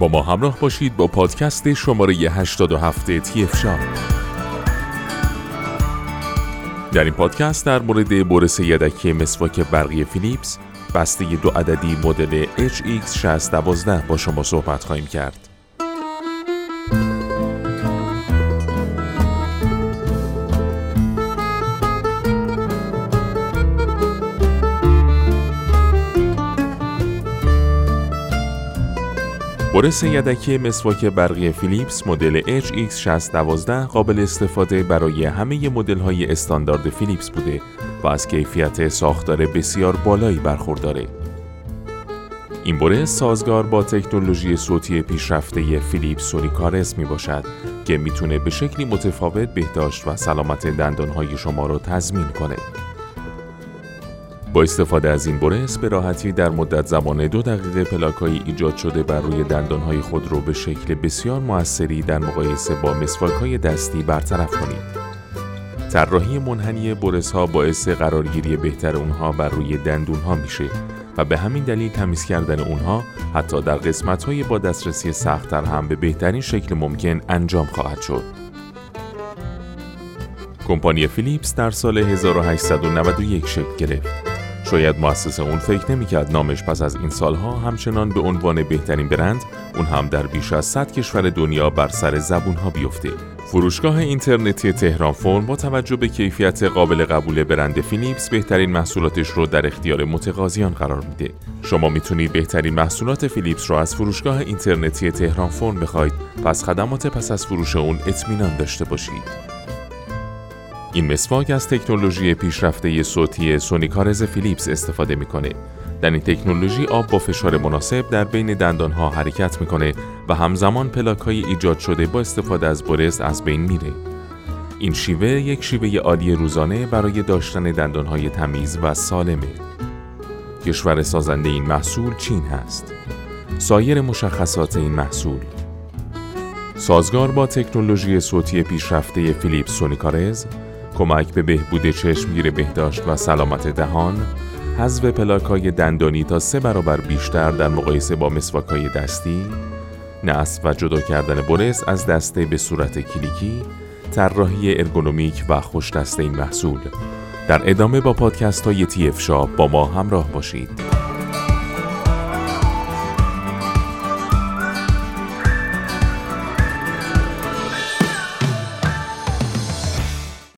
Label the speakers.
Speaker 1: با ما همراه باشید با پادکست شماره 87 تیف شاب در این پادکست در مورد برس یدکی مسواک برقی فیلیپس بسته دو عددی مدل HX612 با شما صحبت خواهیم کرد. برس یدکی مسواک برقی فیلیپس مدل HX612 قابل استفاده برای همه مدل های استاندارد فیلیپس بوده و از کیفیت ساختار بسیار بالایی برخورداره. این برس سازگار با تکنولوژی صوتی پیشرفته فیلیپس سونیکارس می باشد که می‌تونه به شکلی متفاوت بهداشت و سلامت دندانهای شما را تضمین کنه. با استفاده از این برس به راحتی در مدت زمان دو دقیقه پلاکایی ایجاد شده بر روی دندانهای خود رو به شکل بسیار موثری در مقایسه با مسواک دستی برطرف کنید. طراحی منحنی برس ها باعث قرارگیری بهتر اونها بر روی دندون ها میشه و به همین دلیل تمیز کردن اونها حتی در قسمت های با دسترسی سختتر هم به بهترین شکل ممکن انجام خواهد شد. کمپانی فیلیپس در سال 1891 شکل گرفت شاید مؤسس اون فکر نمی‌کرد نامش پس از این سالها همچنان به عنوان بهترین برند اون هم در بیش از 100 کشور دنیا بر سر زبون ها بیفته. فروشگاه اینترنتی تهران فرم با توجه به کیفیت قابل قبول برند فیلیپس بهترین محصولاتش رو در اختیار متقاضیان قرار میده. شما می‌تونید بهترین محصولات فیلیپس را از فروشگاه اینترنتی تهران فرم بخواید پس خدمات پس از فروش اون اطمینان داشته باشید. این مسواک از تکنولوژی پیشرفته صوتی سونیکارز فیلیپس استفاده می‌کنه. در این تکنولوژی آب با فشار مناسب در بین دندانها حرکت می‌کنه و همزمان پلاک های ایجاد شده با استفاده از برس از بین میره. این شیوه یک شیوه عالی روزانه برای داشتن دندانهای تمیز و سالمه. کشور سازنده این محصول چین هست. سایر مشخصات این محصول سازگار با تکنولوژی صوتی پیشرفته فیلیپس سونیکارز کمک به بهبود چشمگیر بهداشت و سلامت دهان، حذف پلاکای دندانی تا سه برابر بیشتر در مقایسه با مسواکای دستی، نصب و جدا کردن برس از دسته به صورت کلیکی، طراحی ارگونومیک و خوش دسته این محصول. در ادامه با پادکست های تی شاب با ما همراه باشید.